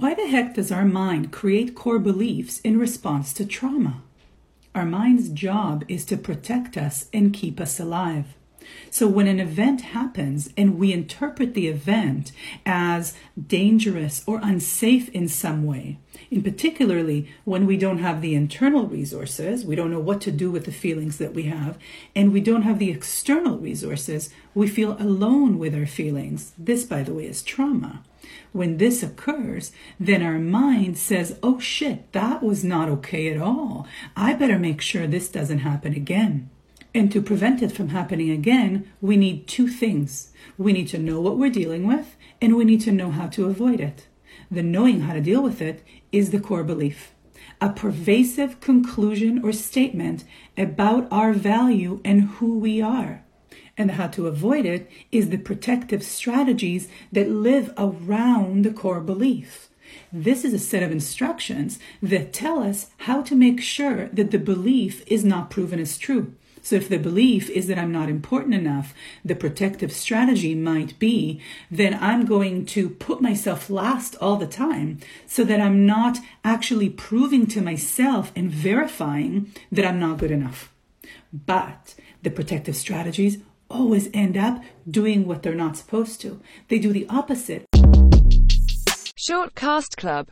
Why the heck does our mind create core beliefs in response to trauma? Our mind's job is to protect us and keep us alive. So when an event happens and we interpret the event as dangerous or unsafe in some way, in particularly when we don't have the internal resources, we don't know what to do with the feelings that we have, and we don't have the external resources, we feel alone with our feelings. This, by the way, is trauma. When this occurs, then our mind says, oh shit, that was not okay at all. I better make sure this doesn't happen again. And to prevent it from happening again, we need two things. We need to know what we're dealing with, and we need to know how to avoid it. The knowing how to deal with it is the core belief. A pervasive conclusion or statement about our value and who we are. And how to avoid it is the protective strategies that live around the core belief. This is a set of instructions that tell us how to make sure that the belief is not proven as true. So, if the belief is that I'm not important enough, the protective strategy might be then I'm going to put myself last all the time so that I'm not actually proving to myself and verifying that I'm not good enough. But the protective strategies always end up doing what they're not supposed to, they do the opposite. Short Cast Club